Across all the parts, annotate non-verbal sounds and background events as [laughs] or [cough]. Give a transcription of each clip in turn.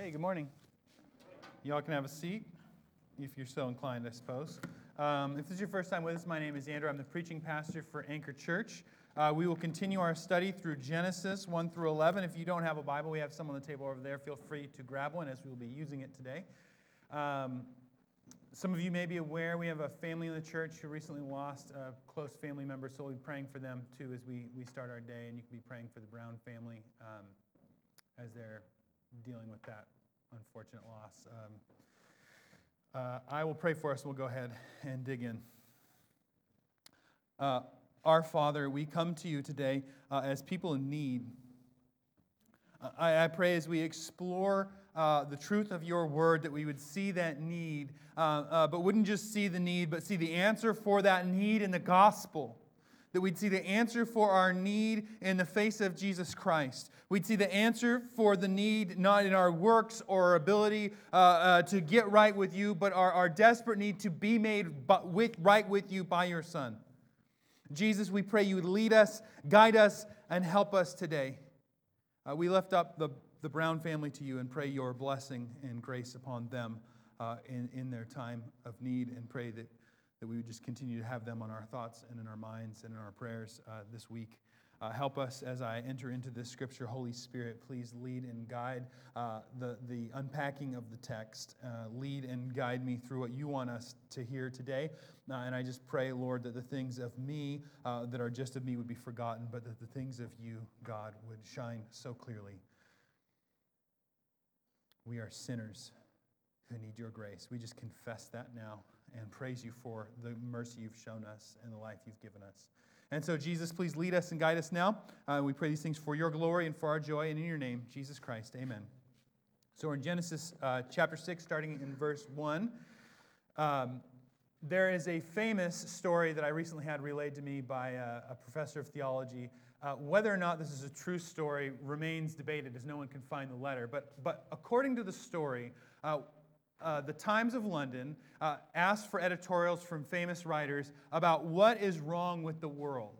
Hey, good morning. Y'all can have a seat if you're so inclined, I suppose. Um, if this is your first time with us, my name is Andrew. I'm the preaching pastor for Anchor Church. Uh, we will continue our study through Genesis 1 through 11. If you don't have a Bible, we have some on the table over there. Feel free to grab one as we will be using it today. Um, some of you may be aware we have a family in the church who recently lost a close family member, so we'll be praying for them too as we, we start our day. And you can be praying for the Brown family um, as they're dealing with that unfortunate loss. Um, uh, I will pray for us. We'll go ahead and dig in. Uh, our Father, we come to you today uh, as people in need. Uh, I, I pray as we explore uh, the truth of your word that we would see that need, uh, but wouldn't just see the need, but see the answer for that need in the gospel that we'd see the answer for our need in the face of Jesus Christ. We'd see the answer for the need not in our works or our ability uh, uh, to get right with you, but our, our desperate need to be made with, right with you by your Son. Jesus, we pray you lead us, guide us, and help us today. Uh, we lift up the, the Brown family to you and pray your blessing and grace upon them uh, in, in their time of need and pray that that we would just continue to have them on our thoughts and in our minds and in our prayers uh, this week. Uh, help us as I enter into this scripture. Holy Spirit, please lead and guide uh, the, the unpacking of the text. Uh, lead and guide me through what you want us to hear today. Uh, and I just pray, Lord, that the things of me uh, that are just of me would be forgotten, but that the things of you, God, would shine so clearly. We are sinners who need your grace. We just confess that now and praise you for the mercy you've shown us and the life you've given us. And so, Jesus, please lead us and guide us now. Uh, we pray these things for your glory and for our joy, and in your name, Jesus Christ. Amen. So, in Genesis uh, chapter 6, starting in verse 1, um, there is a famous story that I recently had relayed to me by a, a professor of theology. Uh, whether or not this is a true story remains debated as no one can find the letter. But, but according to the story, uh, the Times of London uh, asked for editorials from famous writers about what is wrong with the world.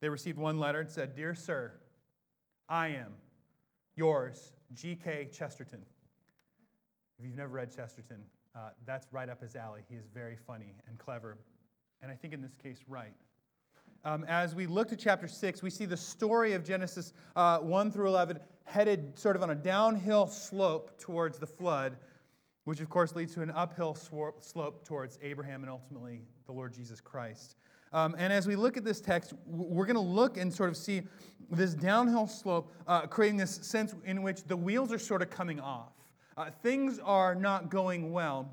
They received one letter and said, Dear Sir, I am yours, G.K. Chesterton. If you've never read Chesterton, uh, that's right up his alley. He is very funny and clever, and I think in this case, right. Um, as we look to chapter 6, we see the story of Genesis uh, 1 through 11 headed sort of on a downhill slope towards the flood which of course leads to an uphill slope towards Abraham and ultimately the Lord Jesus Christ. Um, and as we look at this text, we're going to look and sort of see this downhill slope, uh, creating this sense in which the wheels are sort of coming off. Uh, things are not going well.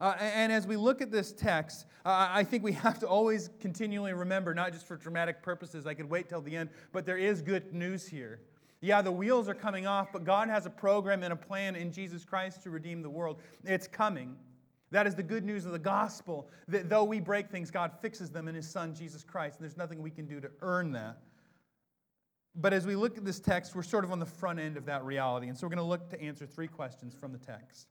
Uh, and as we look at this text, uh, I think we [laughs] have to always continually remember, not just for dramatic purposes, I could wait till the end, but there is good news here. Yeah, the wheels are coming off, but God has a program and a plan in Jesus Christ to redeem the world. It's coming. That is the good news of the gospel that though we break things, God fixes them in His Son, Jesus Christ. And there's nothing we can do to earn that. But as we look at this text, we're sort of on the front end of that reality. And so we're going to look to answer three questions from the text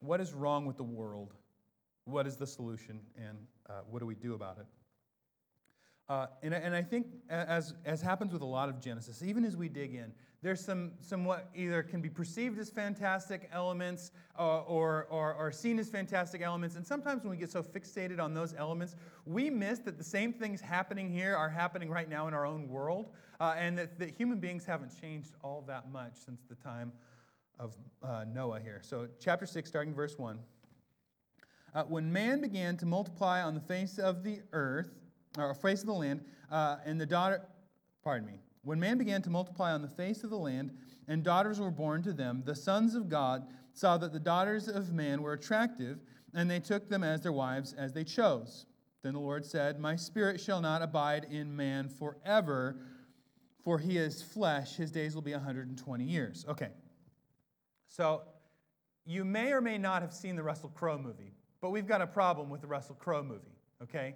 What is wrong with the world? What is the solution? And uh, what do we do about it? Uh, and, and I think, as, as happens with a lot of Genesis, even as we dig in, there's some, some what either can be perceived as fantastic elements uh, or, or, or seen as fantastic elements. And sometimes when we get so fixated on those elements, we miss that the same things happening here are happening right now in our own world, uh, and that, that human beings haven't changed all that much since the time of uh, Noah here. So, chapter 6, starting verse 1. Uh, when man began to multiply on the face of the earth, or face of the land, uh, and the daughter, pardon me, when man began to multiply on the face of the land, and daughters were born to them, the sons of God saw that the daughters of man were attractive, and they took them as their wives as they chose. Then the Lord said, My spirit shall not abide in man forever, for he is flesh. His days will be 120 years. Okay. So you may or may not have seen the Russell Crowe movie, but we've got a problem with the Russell Crowe movie, okay?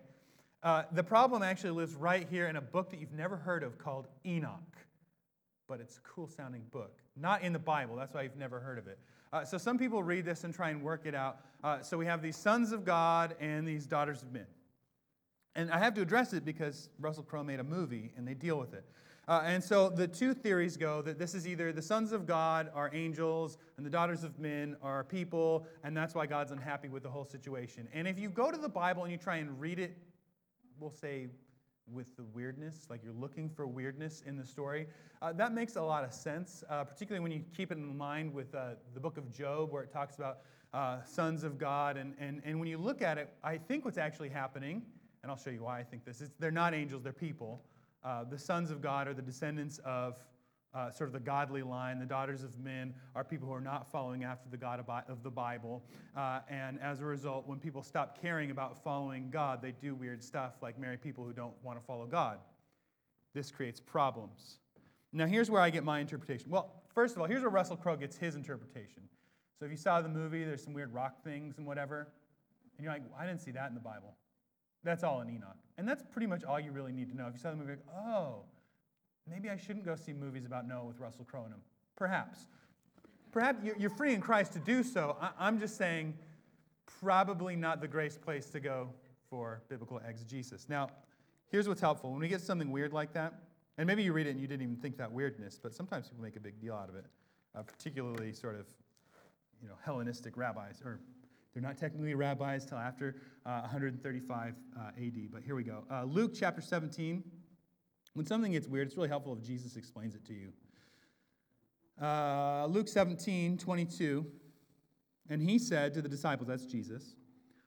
Uh, the problem actually lives right here in a book that you've never heard of called Enoch. But it's a cool sounding book. Not in the Bible, that's why you've never heard of it. Uh, so some people read this and try and work it out. Uh, so we have these sons of God and these daughters of men. And I have to address it because Russell Crowe made a movie and they deal with it. Uh, and so the two theories go that this is either the sons of God are angels and the daughters of men are people, and that's why God's unhappy with the whole situation. And if you go to the Bible and you try and read it, we'll say with the weirdness, like you're looking for weirdness in the story, uh, that makes a lot of sense, uh, particularly when you keep it in mind with uh, the book of Job, where it talks about uh, sons of God. And, and, and when you look at it, I think what's actually happening, and I'll show you why I think this, is they're not angels, they're people. Uh, the sons of God are the descendants of uh, sort of the godly line. The daughters of men are people who are not following after the God of the Bible. Uh, and as a result, when people stop caring about following God, they do weird stuff like marry people who don't want to follow God. This creates problems. Now, here's where I get my interpretation. Well, first of all, here's where Russell Crowe gets his interpretation. So if you saw the movie, there's some weird rock things and whatever, and you're like, I didn't see that in the Bible. That's all in Enoch. And that's pretty much all you really need to know. If you saw the movie, like, oh, maybe I shouldn't go see movies about Noah with Russell Crowe in them. Perhaps. Perhaps you're free in Christ to do so. I'm just saying, probably not the grace place to go for biblical exegesis. Now, here's what's helpful. When we get something weird like that, and maybe you read it and you didn't even think that weirdness, but sometimes people make a big deal out of it, uh, particularly sort of, you know, Hellenistic rabbis, or they're not technically rabbis till after uh, 135 uh, AD, but here we go. Uh, Luke chapter 17. When something gets weird, it's really helpful if Jesus explains it to you. Uh, Luke 17, 22. And he said to the disciples, that's Jesus,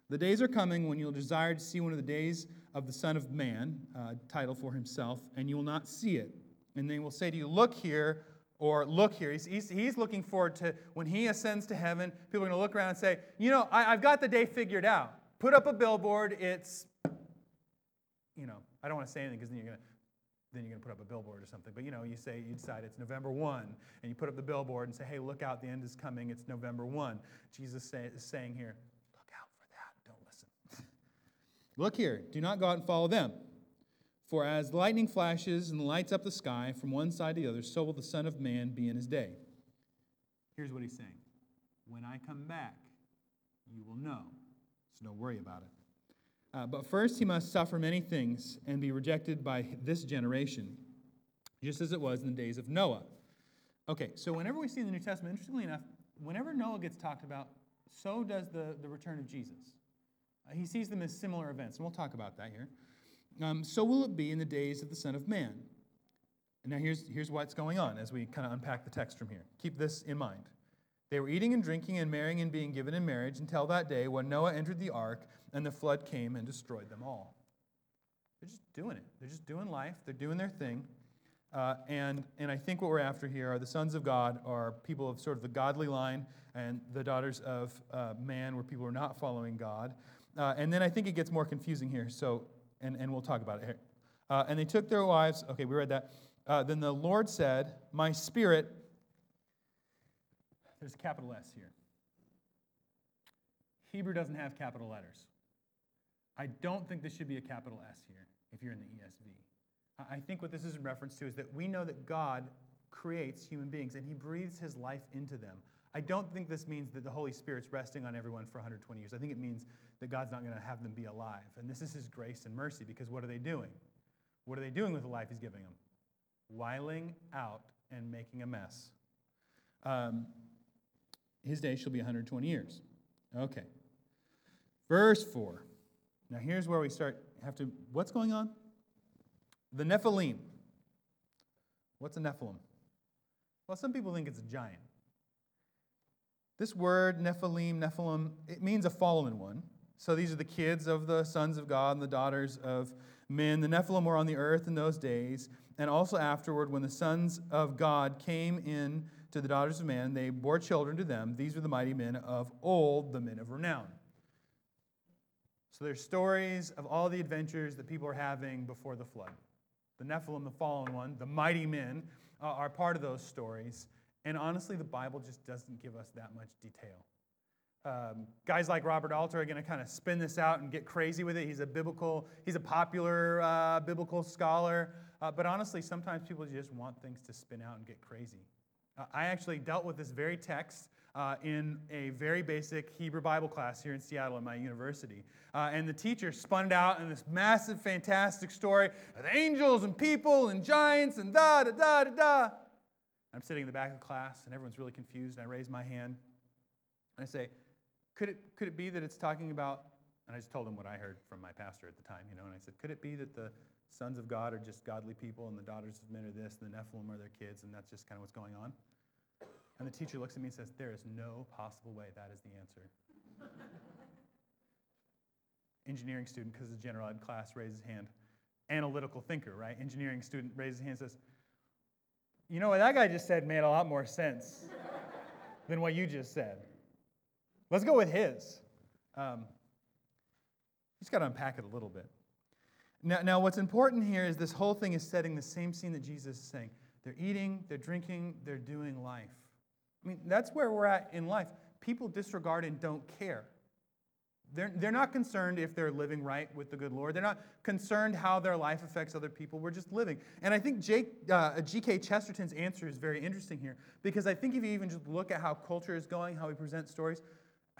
the days are coming when you'll desire to see one of the days of the Son of Man, uh, title for himself, and you will not see it. And they will say to you, Look here, or look here. He's, he's, he's, looking forward to when he ascends to heaven, people are going to look around and say, You know, I, I've got the day figured out. Put up a billboard. It's, you know, I don't want to say anything because then you're going to. Then you're going to put up a billboard or something. But you know, you say, you decide it's November 1, and you put up the billboard and say, hey, look out, the end is coming, it's November 1. Jesus say, is saying here, look out for that, don't listen. [laughs] look here, do not go out and follow them. For as lightning flashes and lights up the sky from one side to the other, so will the Son of Man be in his day. Here's what he's saying When I come back, you will know. So don't worry about it. Uh, but first, he must suffer many things and be rejected by this generation, just as it was in the days of Noah. Okay, so whenever we see in the New Testament, interestingly enough, whenever Noah gets talked about, so does the, the return of Jesus. Uh, he sees them as similar events, and we'll talk about that here. Um, so will it be in the days of the Son of Man. And now here's, here's what's going on as we kind of unpack the text from here. Keep this in mind. They were eating and drinking and marrying and being given in marriage until that day when Noah entered the ark and the flood came and destroyed them all. They're just doing it. They're just doing life. They're doing their thing. Uh, and, and I think what we're after here are the sons of God are people of sort of the godly line, and the daughters of uh, man were people who are not following God. Uh, and then I think it gets more confusing here. So and, and we'll talk about it here. Uh, and they took their wives. Okay, we read that. Uh, then the Lord said, My spirit, there's a capital S here. Hebrew doesn't have capital letters. I don't think this should be a capital S here if you're in the ESV. I think what this is in reference to is that we know that God creates human beings and he breathes his life into them. I don't think this means that the Holy Spirit's resting on everyone for 120 years. I think it means that God's not going to have them be alive. And this is His grace and mercy because what are they doing? What are they doing with the life He's giving them? Wiling out and making a mess. Um, his day shall be 120 years. Okay. Verse 4. Now here's where we start have to what's going on? The Nephilim. What's a Nephilim? Well, some people think it's a giant. This word, Nephilim, Nephilim, it means a fallen one. So these are the kids of the sons of God and the daughters of men. The Nephilim were on the earth in those days. And also afterward, when the sons of God came in to the daughters of man, they bore children to them. These were the mighty men of old, the men of renown. So there's stories of all the adventures that people are having before the flood. The Nephilim, the fallen one, the mighty men uh, are part of those stories. And honestly, the Bible just doesn't give us that much detail. Um, guys like Robert Alter are going to kind of spin this out and get crazy with it. He's a biblical, he's a popular uh, biblical scholar. Uh, but honestly, sometimes people just want things to spin out and get crazy. Uh, I actually dealt with this very text uh, in a very basic Hebrew Bible class here in Seattle at my university. Uh, and the teacher spun it out in this massive, fantastic story of angels and people and giants and da da da da da. I'm sitting in the back of the class and everyone's really confused. And I raise my hand and I say, could it, could it be that it's talking about, and I just told him what I heard from my pastor at the time, you know, and I said, could it be that the sons of God are just godly people and the daughters of men are this, and the Nephilim are their kids, and that's just kind of what's going on? And the teacher looks at me and says, There is no possible way that is the answer. [laughs] Engineering student, because it's a general ed class, raises his hand. Analytical thinker, right? Engineering student raises his hand and says, You know what that guy just said made a lot more sense [laughs] than what you just said. Let's go with his. Um, just got to unpack it a little bit. Now, now, what's important here is this whole thing is setting the same scene that Jesus is saying. They're eating, they're drinking, they're doing life. I mean, that's where we're at in life. People disregard and don't care. They're, they're not concerned if they're living right with the good Lord. They're not concerned how their life affects other people. We're just living. And I think Jake, uh, G.K. Chesterton's answer is very interesting here because I think if you even just look at how culture is going, how we present stories,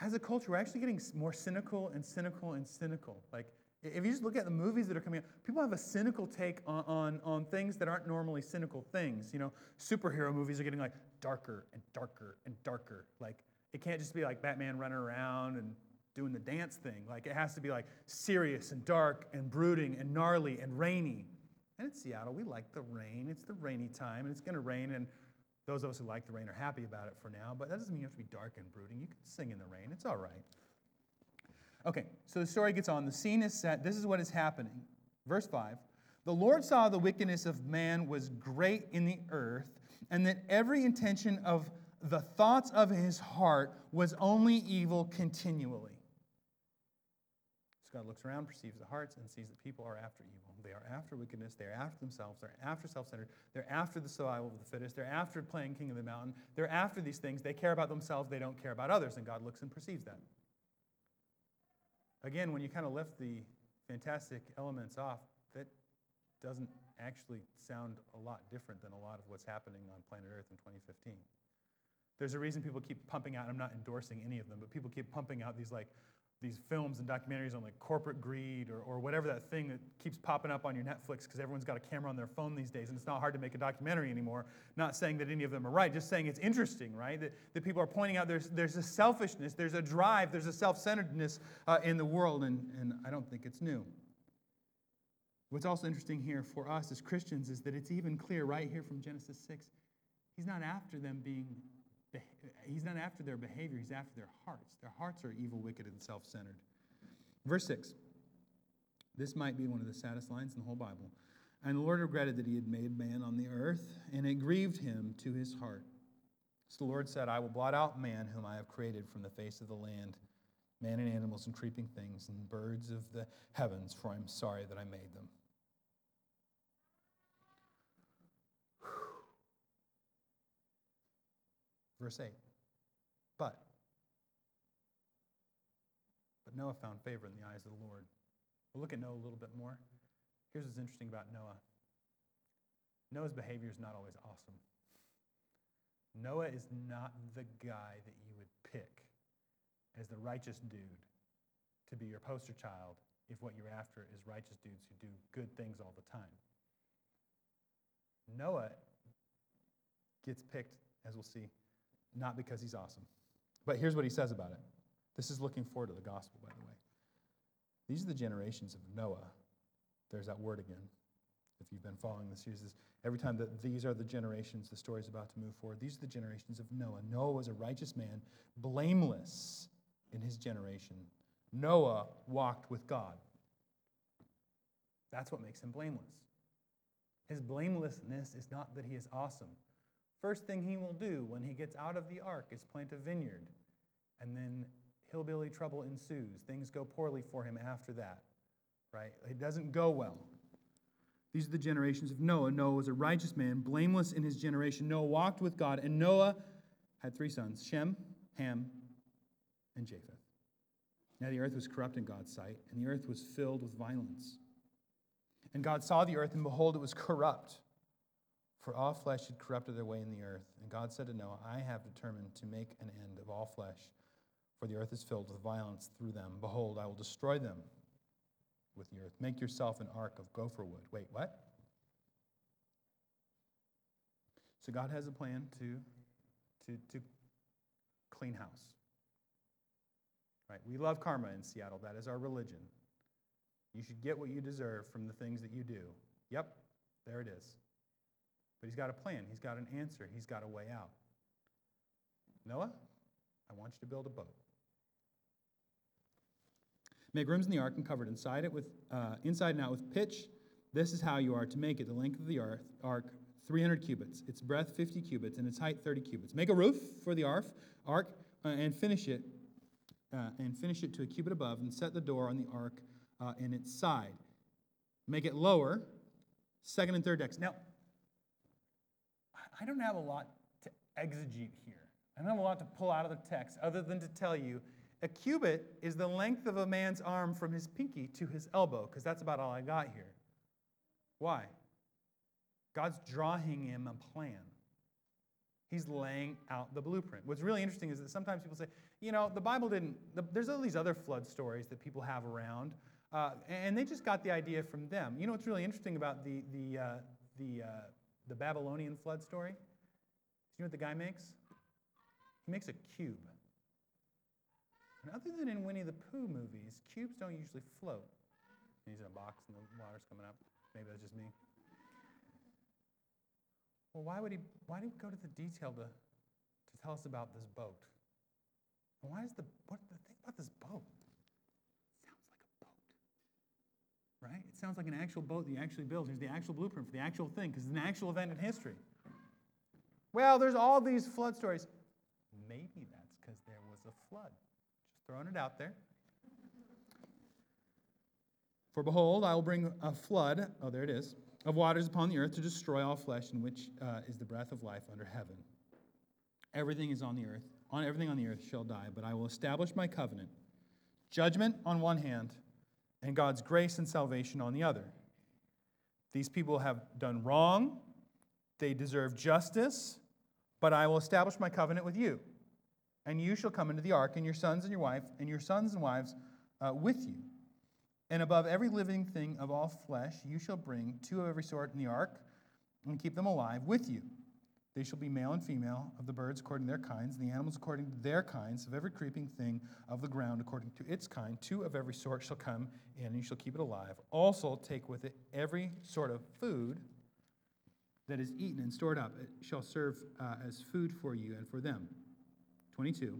as a culture, we're actually getting more cynical and cynical and cynical. Like, if you just look at the movies that are coming out, people have a cynical take on, on, on things that aren't normally cynical things. You know, superhero movies are getting like darker and darker and darker. Like, it can't just be like Batman running around and doing the dance thing. Like, it has to be like serious and dark and brooding and gnarly and rainy. And in Seattle, we like the rain. It's the rainy time, and it's going to rain. And those of us who like the rain are happy about it for now, but that doesn't mean you have to be dark and brooding. You can sing in the rain, it's all right. Okay, so the story gets on. The scene is set. This is what is happening. Verse 5 The Lord saw the wickedness of man was great in the earth, and that every intention of the thoughts of his heart was only evil continually. So God looks around, perceives the hearts, and sees that people are after evil. They are after wickedness. They are after themselves. They're after self centered. They're after the survival of the fittest. They're after playing king of the mountain. They're after these things. They care about themselves. They don't care about others. And God looks and perceives that. Again, when you kind of lift the fantastic elements off, that doesn't actually sound a lot different than a lot of what's happening on planet Earth in 2015. There's a reason people keep pumping out, I'm not endorsing any of them, but people keep pumping out these like these films and documentaries on like corporate greed or, or whatever that thing that keeps popping up on your Netflix because everyone's got a camera on their phone these days and it's not hard to make a documentary anymore. Not saying that any of them are right, just saying it's interesting, right? That, that people are pointing out there's, there's a selfishness, there's a drive, there's a self centeredness uh, in the world, and, and I don't think it's new. What's also interesting here for us as Christians is that it's even clear right here from Genesis 6, he's not after them being he's not after their behavior, he's after their hearts. Their hearts are evil, wicked, and self centered. Verse 6. This might be one of the saddest lines in the whole Bible. And the Lord regretted that he had made man on the earth, and it grieved him to his heart. So the Lord said, I will blot out man whom I have created from the face of the land, man and animals and creeping things and birds of the heavens, for I am sorry that I made them. Verse 8. But, but Noah found favor in the eyes of the Lord. We'll look at Noah a little bit more. Here's what's interesting about Noah Noah's behavior is not always awesome. Noah is not the guy that you would pick as the righteous dude to be your poster child if what you're after is righteous dudes who do good things all the time. Noah gets picked, as we'll see, not because he's awesome. But here's what he says about it. This is looking forward to the gospel, by the way. These are the generations of Noah. There's that word again. If you've been following the series, every time that these are the generations, the story's about to move forward. These are the generations of Noah. Noah was a righteous man, blameless in his generation. Noah walked with God. That's what makes him blameless. His blamelessness is not that he is awesome. First thing he will do when he gets out of the ark is plant a vineyard. And then hillbilly trouble ensues. Things go poorly for him after that, right? It doesn't go well. These are the generations of Noah. Noah was a righteous man, blameless in his generation. Noah walked with God, and Noah had three sons Shem, Ham, and Japheth. Now the earth was corrupt in God's sight, and the earth was filled with violence. And God saw the earth, and behold, it was corrupt For all flesh had corrupted their way in the earth. And God said to Noah, I have determined to make an end of all flesh, for the earth is filled with violence through them. Behold, I will destroy them with the earth. Make yourself an ark of gopher wood. Wait, what? So God has a plan to, to, to clean house. Right? We love karma in Seattle. That is our religion. You should get what you deserve from the things that you do. Yep, there it is. But he's got a plan, he's got an answer, he's got a way out. Noah, I want you to build a boat. Make rooms in the ark and cover it inside it with uh, inside and out with pitch. This is how you are to make it. The length of the ark, 300 cubits, its breadth 50 cubits, and its height 30 cubits. Make a roof for the ark, ark uh, and finish it, uh, and finish it to a cubit above, and set the door on the ark uh, in its side. Make it lower, second and third decks. Now, I don't have a lot to exegete here. I don't have a lot to pull out of the text other than to tell you a cubit is the length of a man's arm from his pinky to his elbow, because that's about all I got here. Why? God's drawing him a plan. He's laying out the blueprint. What's really interesting is that sometimes people say, you know, the Bible didn't, the, there's all these other flood stories that people have around, uh, and they just got the idea from them. You know what's really interesting about the, the, uh, the, uh, the Babylonian flood story? You know what the guy makes? He makes a cube. And other than in Winnie the Pooh movies, cubes don't usually float. He's in a box and the water's coming up. Maybe that's just me. Well, why would he, why did he go to the detail to, to tell us about this boat? And why is the, what the thing about this boat? It sounds like a boat, right? It sounds like an actual boat that you actually build. Here's the actual blueprint for the actual thing, because it's an actual event in history. Well, there's all these flood stories. Maybe that's because there was a flood. Just throwing it out there. For behold, I will bring a flood, oh, there it is, of waters upon the earth to destroy all flesh, in which uh, is the breath of life under heaven. Everything is on the earth, on everything on the earth shall die, but I will establish my covenant. Judgment on one hand, and God's grace and salvation on the other. These people have done wrong, they deserve justice, but I will establish my covenant with you. And you shall come into the ark, and your sons and your wife, and your sons and wives uh, with you. And above every living thing of all flesh, you shall bring two of every sort in the ark, and keep them alive with you. They shall be male and female, of the birds according to their kinds, and the animals according to their kinds, of every creeping thing of the ground according to its kind. Two of every sort shall come in, and you shall keep it alive. Also, take with it every sort of food that is eaten and stored up. It shall serve uh, as food for you and for them. 22.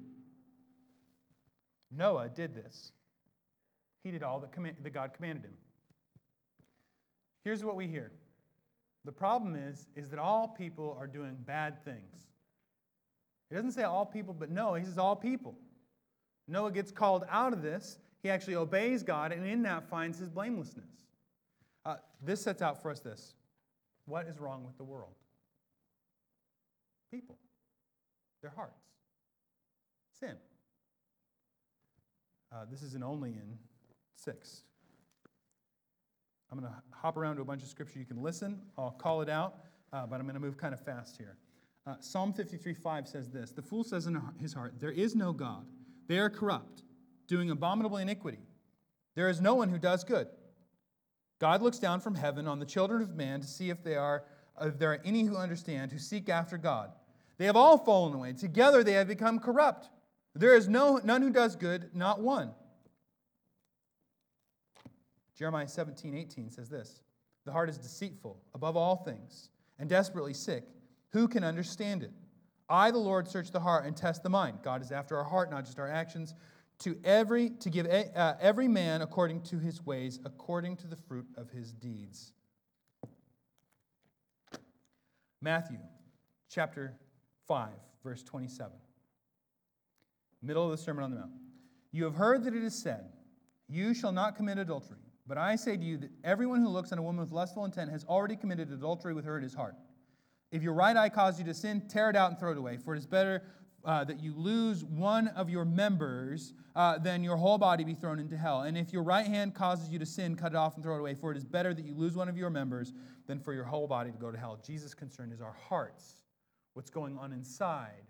Noah did this. He did all that, command, that God commanded him. Here's what we hear. The problem is, is that all people are doing bad things. He doesn't say all people, but no, he says all people. Noah gets called out of this. He actually obeys God, and in that finds his blamelessness. Uh, this sets out for us this what is wrong with the world? People, their hearts, sin. Uh, this isn't only in 6. I'm going to hop around to a bunch of scripture. You can listen, I'll call it out, uh, but I'm going to move kind of fast here. Uh, Psalm 53 5 says this The fool says in his heart, There is no God. They are corrupt, doing abominable iniquity. There is no one who does good. God looks down from heaven on the children of man to see if, they are, if there are any who understand, who seek after God. They have all fallen away. Together they have become corrupt. There is no, none who does good, not one. Jeremiah 17, 18 says this The heart is deceitful above all things and desperately sick. Who can understand it? I, the Lord, search the heart and test the mind. God is after our heart, not just our actions. To every to give a, uh, every man according to his ways, according to the fruit of his deeds. Matthew chapter 5, verse 27. Middle of the Sermon on the Mount. You have heard that it is said, You shall not commit adultery. But I say to you that everyone who looks on a woman with lustful intent has already committed adultery with her in his heart. If your right eye causes you to sin, tear it out and throw it away, for it is better uh, that you lose one of your members, uh, then your whole body be thrown into hell. And if your right hand causes you to sin, cut it off and throw it away. For it is better that you lose one of your members than for your whole body to go to hell. Jesus' concern is our hearts, what's going on inside,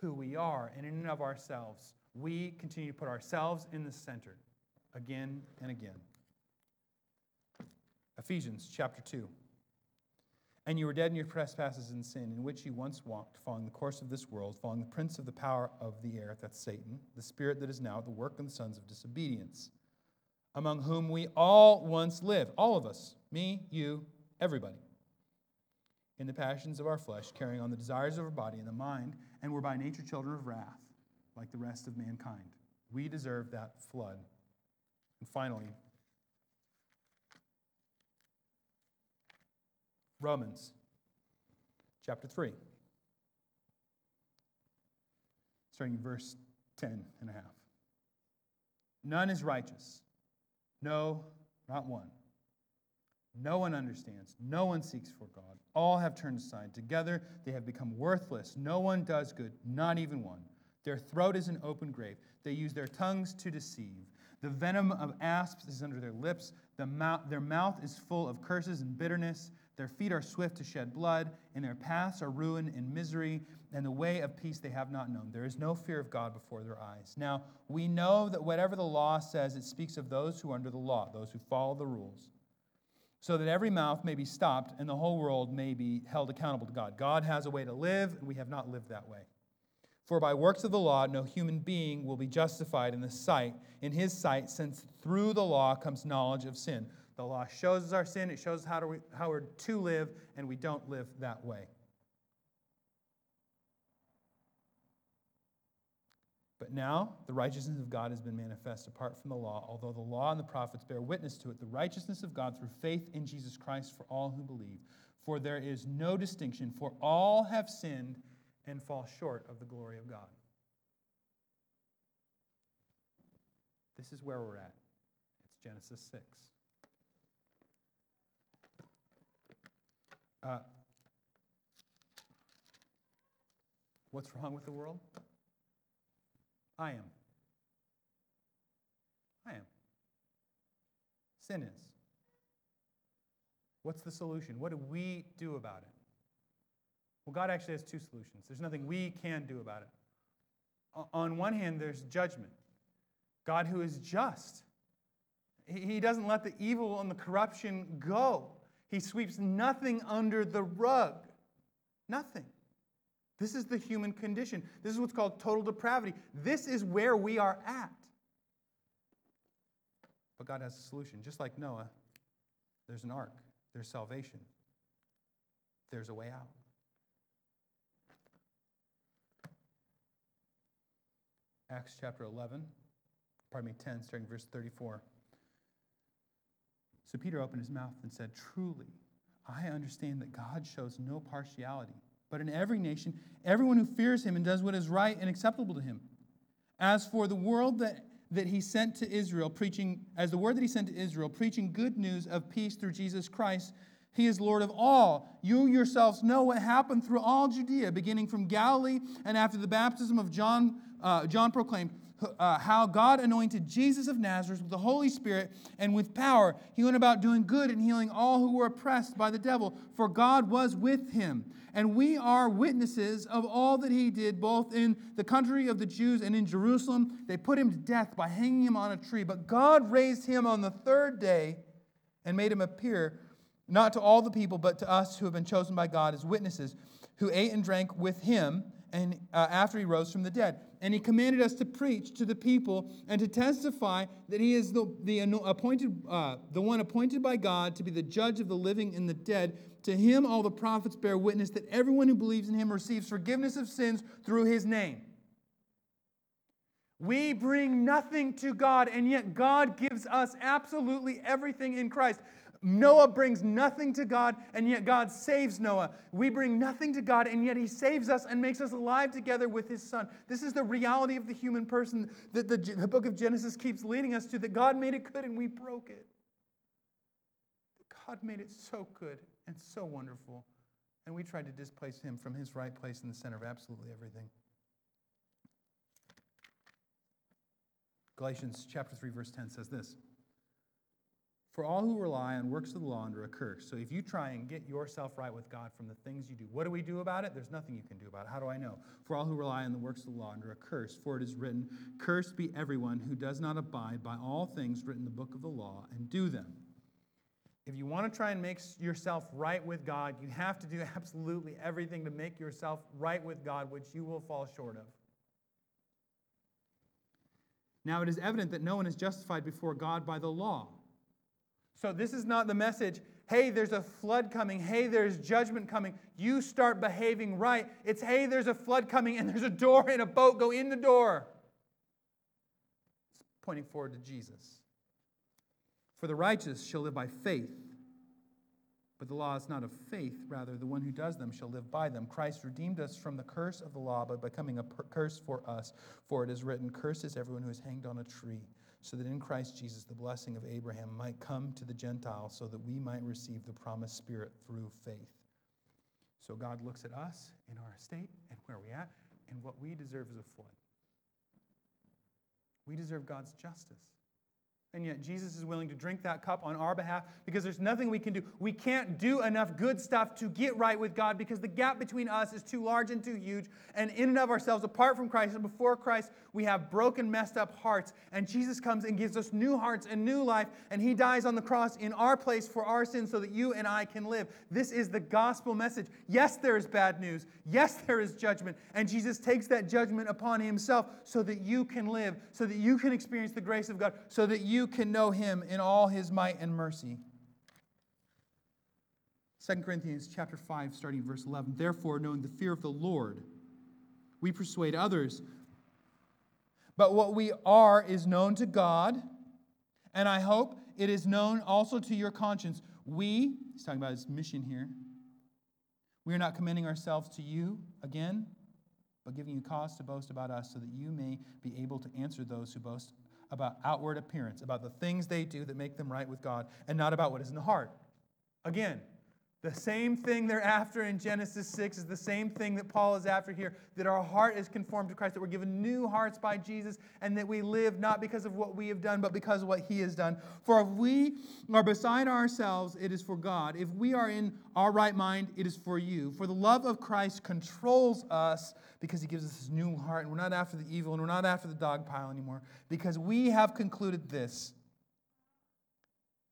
who we are, and in and of ourselves. We continue to put ourselves in the center again and again. Ephesians chapter 2. And you were dead in your trespasses and sin, in which you once walked, following the course of this world, following the prince of the power of the air, that's Satan, the spirit that is now the work of the sons of disobedience, among whom we all once lived, all of us, me, you, everybody, in the passions of our flesh, carrying on the desires of our body and the mind, and were by nature children of wrath, like the rest of mankind. We deserve that flood. And finally, Romans chapter 3, starting in verse 10 and a half. None is righteous. No, not one. No one understands. No one seeks for God. All have turned aside. Together they have become worthless. No one does good, not even one. Their throat is an open grave. They use their tongues to deceive. The venom of asps is under their lips. The mouth, their mouth is full of curses and bitterness. Their feet are swift to shed blood, and their paths are ruin and misery, and the way of peace they have not known. There is no fear of God before their eyes. Now, we know that whatever the law says, it speaks of those who are under the law, those who follow the rules, so that every mouth may be stopped and the whole world may be held accountable to God. God has a way to live, and we have not lived that way. For by works of the law, no human being will be justified in the sight, in his sight, since through the law comes knowledge of sin. The law shows us our sin, it shows us how, we, how we're to live, and we don't live that way. But now the righteousness of God has been manifest apart from the law, although the law and the prophets bear witness to it, the righteousness of God through faith in Jesus Christ for all who believe. For there is no distinction, for all have sinned and fall short of the glory of God. This is where we're at. It's Genesis 6. Uh, what's wrong with the world? I am. I am. Sin is. What's the solution? What do we do about it? Well, God actually has two solutions. There's nothing we can do about it. On one hand, there's judgment. God, who is just, He doesn't let the evil and the corruption go. He sweeps nothing under the rug. Nothing. This is the human condition. This is what's called total depravity. This is where we are at. But God has a solution. Just like Noah, there's an ark, there's salvation, there's a way out. Acts chapter 11, pardon me, 10, starting verse 34. So Peter opened his mouth and said, Truly, I understand that God shows no partiality, but in every nation, everyone who fears him and does what is right and acceptable to him. As for the world that, that he sent to Israel, preaching, as the word that he sent to Israel, preaching good news of peace through Jesus Christ, he is Lord of all. You yourselves know what happened through all Judea, beginning from Galilee and after the baptism of John, uh, John proclaimed uh, how God anointed Jesus of Nazareth with the Holy Spirit and with power. He went about doing good and healing all who were oppressed by the devil, for God was with him. And we are witnesses of all that he did, both in the country of the Jews and in Jerusalem. They put him to death by hanging him on a tree, but God raised him on the third day and made him appear not to all the people, but to us who have been chosen by God as witnesses, who ate and drank with him and uh, after he rose from the dead. And he commanded us to preach to the people and to testify that he is the, the appointed, uh, the one appointed by God to be the judge of the living and the dead. To him all the prophets bear witness that everyone who believes in him receives forgiveness of sins through his name. We bring nothing to God, and yet God gives us absolutely everything in Christ. Noah brings nothing to God, and yet God saves Noah. We bring nothing to God, and yet He saves us and makes us alive together with His Son. This is the reality of the human person that the, the book of Genesis keeps leading us to that God made it good and we broke it. God made it so good and so wonderful, and we tried to displace Him from His right place in the center of absolutely everything. Galatians chapter 3 verse 10 says this: for all who rely on works of the law under a curse. So if you try and get yourself right with God from the things you do, what do we do about it? There's nothing you can do about it. How do I know? For all who rely on the works of the law under a curse. For it is written, Cursed be everyone who does not abide by all things written in the book of the law and do them. If you want to try and make yourself right with God, you have to do [laughs] absolutely everything to make yourself right with God, which you will fall short of. Now it is evident that no one is justified before God by the law. So this is not the message, hey, there's a flood coming, hey, there's judgment coming. You start behaving right. It's, hey, there's a flood coming and there's a door and a boat, go in the door. It's pointing forward to Jesus. For the righteous shall live by faith. But the law is not of faith, rather, the one who does them shall live by them. Christ redeemed us from the curse of the law by becoming a curse for us. For it is written, Cursed is everyone who is hanged on a tree, so that in Christ Jesus the blessing of Abraham might come to the Gentiles, so that we might receive the promised Spirit through faith. So God looks at us in our state and where we're at, and what we deserve is a flood. We deserve God's justice. And yet, Jesus is willing to drink that cup on our behalf because there's nothing we can do. We can't do enough good stuff to get right with God because the gap between us is too large and too huge. And in and of ourselves, apart from Christ and before Christ, we have broken, messed up hearts. And Jesus comes and gives us new hearts and new life. And He dies on the cross in our place for our sins so that you and I can live. This is the gospel message. Yes, there is bad news. Yes, there is judgment. And Jesus takes that judgment upon Himself so that you can live, so that you can experience the grace of God, so that you can know him in all his might and mercy. 2 Corinthians chapter 5 starting verse 11 therefore knowing the fear of the Lord we persuade others. But what we are is known to God and I hope it is known also to your conscience. We he's talking about his mission here we are not commending ourselves to you again but giving you cause to boast about us so that you may be able to answer those who boast about outward appearance, about the things they do that make them right with God, and not about what is in the heart. Again, the same thing they're after in Genesis 6 is the same thing that Paul is after here that our heart is conformed to Christ, that we're given new hearts by Jesus, and that we live not because of what we have done, but because of what he has done. For if we are beside ourselves, it is for God. If we are in our right mind, it is for you. For the love of Christ controls us because he gives us this new heart, and we're not after the evil, and we're not after the dog pile anymore, because we have concluded this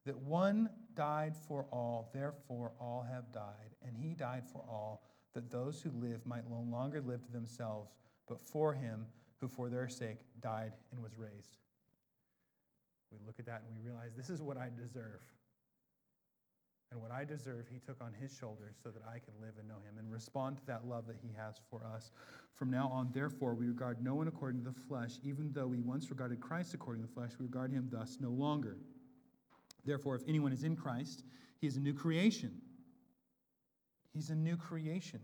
that one died for all, therefore all have died. And he died for all, that those who live might no longer live to themselves, but for him who for their sake died and was raised. We look at that and we realize this is what I deserve. And what I deserve, he took on his shoulders so that I can live and know him and respond to that love that he has for us. From now on, therefore, we regard no one according to the flesh, even though we once regarded Christ according to the flesh, we regard him thus no longer. Therefore, if anyone is in Christ, he is a new creation. He's a new creation.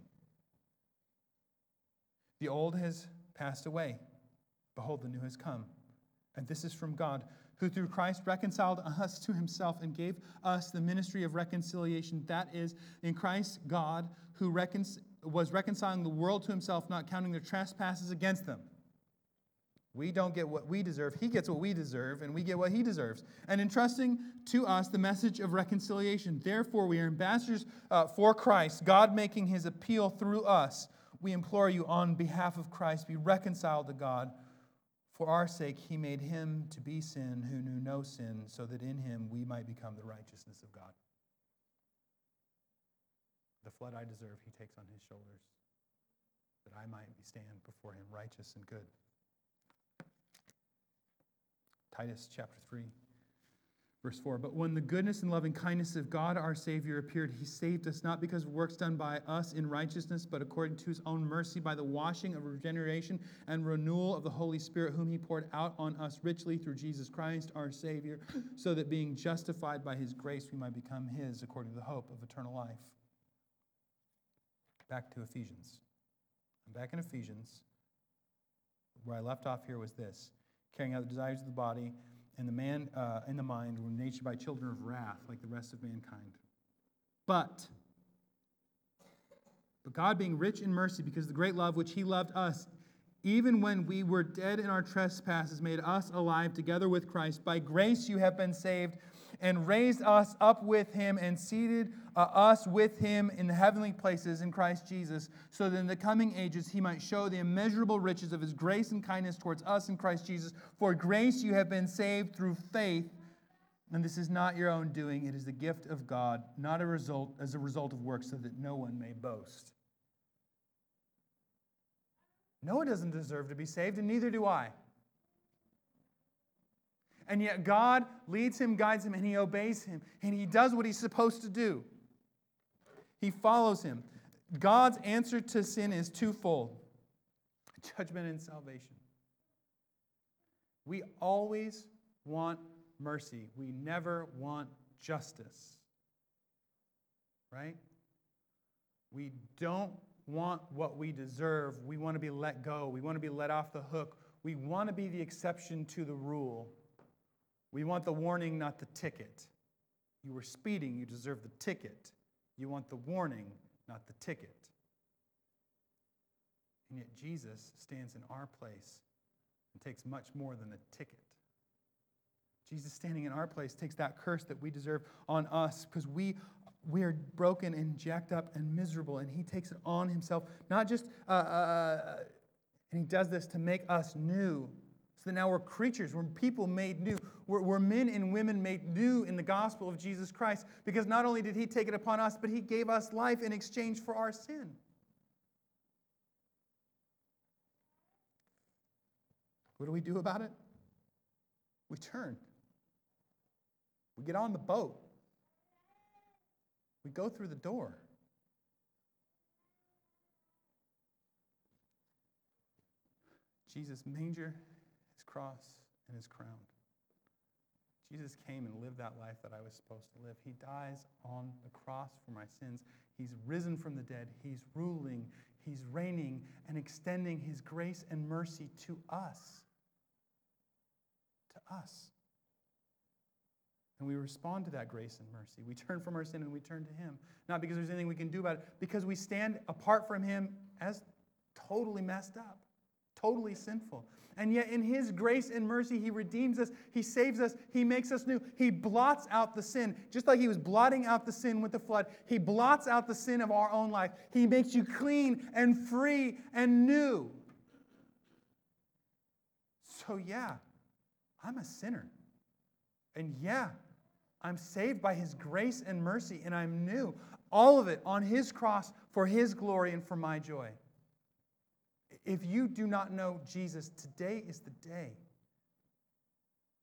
The old has passed away. Behold, the new has come. And this is from God, who through Christ reconciled us to himself and gave us the ministry of reconciliation. That is, in Christ, God, who recon- was reconciling the world to himself, not counting their trespasses against them. We don't get what we deserve. He gets what we deserve, and we get what he deserves. And entrusting to us the message of reconciliation. Therefore, we are ambassadors uh, for Christ, God making his appeal through us. We implore you on behalf of Christ, be reconciled to God. For our sake, he made him to be sin who knew no sin, so that in him we might become the righteousness of God. The flood I deserve, he takes on his shoulders, that I might stand before him righteous and good. Titus chapter 3, verse 4. But when the goodness and loving kindness of God our Savior appeared, he saved us not because of works done by us in righteousness, but according to his own mercy by the washing of regeneration and renewal of the Holy Spirit, whom he poured out on us richly through Jesus Christ our Savior, so that being justified by his grace we might become his according to the hope of eternal life. Back to Ephesians. I'm back in Ephesians. Where I left off here was this carrying out the desires of the body and the man uh, in the mind were nature by children of wrath, like the rest of mankind. But, but God being rich in mercy, because of the great love which He loved us, even when we were dead in our trespasses, made us alive together with Christ. By grace you have been saved, and raised us up with him, and seated uh, us with him in the heavenly places in Christ Jesus, so that in the coming ages he might show the immeasurable riches of his grace and kindness towards us in Christ Jesus. For grace you have been saved through faith. And this is not your own doing, it is the gift of God, not a result as a result of works, so that no one may boast. Noah doesn't deserve to be saved, and neither do I. And yet God leads him, guides him, and he obeys him, and he does what he's supposed to do. He follows him. God's answer to sin is twofold judgment and salvation. We always want mercy, we never want justice. Right? We don't want what we deserve. We want to be let go. We want to be let off the hook. We want to be the exception to the rule. We want the warning, not the ticket. You were speeding, you deserve the ticket. You want the warning, not the ticket. And yet Jesus stands in our place and takes much more than a ticket. Jesus standing in our place takes that curse that we deserve on us because we we are broken and jacked up and miserable, and He takes it on Himself. Not just, uh, uh, uh, and He does this to make us new. So that now we're creatures, we're people made new. We're, we're men and women made new in the gospel of Jesus Christ because not only did He take it upon us, but He gave us life in exchange for our sin. What do we do about it? We turn. We get on the boat. We go through the door. Jesus' manger, cross, and his crown. Jesus came and lived that life that I was supposed to live. He dies on the cross for my sins. He's risen from the dead. He's ruling, he's reigning, and extending his grace and mercy to us. To us. And we respond to that grace and mercy. We turn from our sin and we turn to Him. Not because there's anything we can do about it, because we stand apart from Him as totally messed up, totally sinful. And yet, in His grace and mercy, He redeems us, He saves us, He makes us new. He blots out the sin. Just like He was blotting out the sin with the flood, He blots out the sin of our own life. He makes you clean and free and new. So, yeah, I'm a sinner. And yeah, I'm saved by His grace and mercy, and I'm new. All of it on His cross for His glory and for my joy. If you do not know Jesus, today is the day.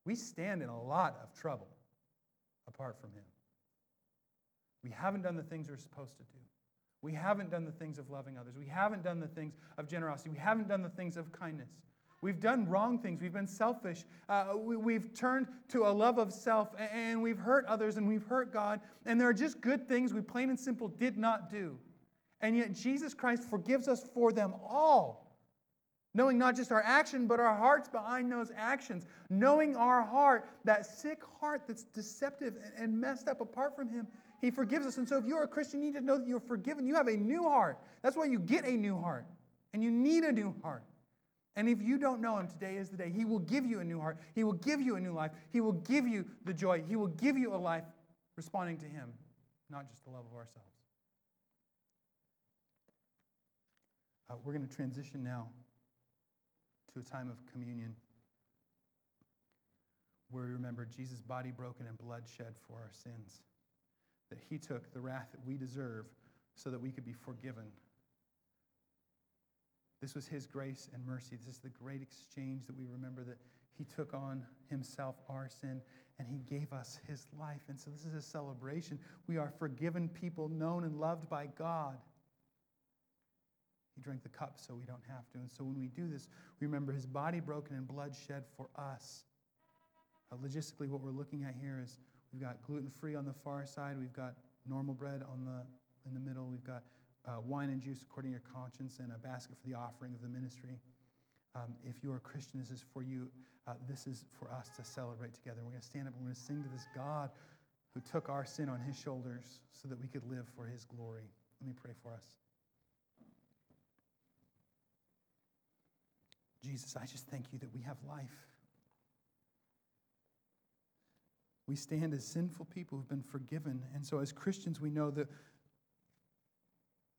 We stand in a lot of trouble apart from Him. We haven't done the things we're supposed to do. We haven't done the things of loving others. We haven't done the things of generosity. We haven't done the things of kindness. We've done wrong things. We've been selfish. Uh, we, have turned to a love of self and we've hurt others and we've hurt God. And there are just good things we plain and simple did not do. And yet Jesus Christ forgives us for them all. Knowing not just our action, but our hearts behind those actions. Knowing our heart, that sick heart that's deceptive and messed up apart from Him, He forgives us. And so if you're a Christian, you need to know that you're forgiven. You have a new heart. That's why you get a new heart. And you need a new heart. And if you don't know him, today is the day. He will give you a new heart. He will give you a new life. He will give you the joy. He will give you a life responding to him, not just the love of ourselves. Uh, we're going to transition now to a time of communion where we remember Jesus' body broken and blood shed for our sins. That he took the wrath that we deserve so that we could be forgiven this was his grace and mercy. This is the great exchange that we remember that he took on himself our sin and he gave us his life. And so this is a celebration. We are forgiven people, known and loved by God. He drank the cup so we don't have to. And so when we do this, we remember his body broken and blood shed for us. Uh, logistically, what we're looking at here is we've got gluten free on the far side, we've got normal bread on the, in the middle, we've got uh, wine and juice according to your conscience, and a basket for the offering of the ministry. Um, if you are a Christian, this is for you. Uh, this is for us to celebrate together. We're going to stand up and we're going to sing to this God who took our sin on his shoulders so that we could live for his glory. Let me pray for us. Jesus, I just thank you that we have life. We stand as sinful people who've been forgiven. And so, as Christians, we know that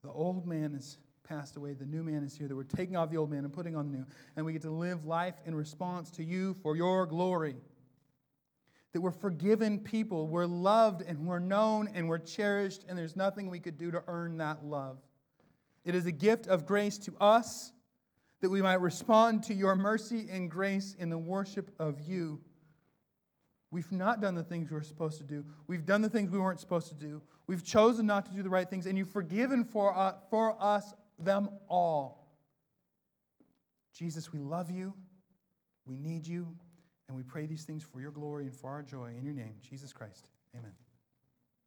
the old man has passed away, the new man is here, that we're taking off the old man and putting on the new. And we get to live life in response to you for your glory. That we're forgiven people, we're loved and we're known and we're cherished, and there's nothing we could do to earn that love. It is a gift of grace to us that we might respond to your mercy and grace in the worship of you. We've not done the things we were supposed to do. We've done the things we weren't supposed to do. We've chosen not to do the right things, and you've forgiven for, uh, for us them all. Jesus, we love you. We need you. And we pray these things for your glory and for our joy. In your name, Jesus Christ. Amen.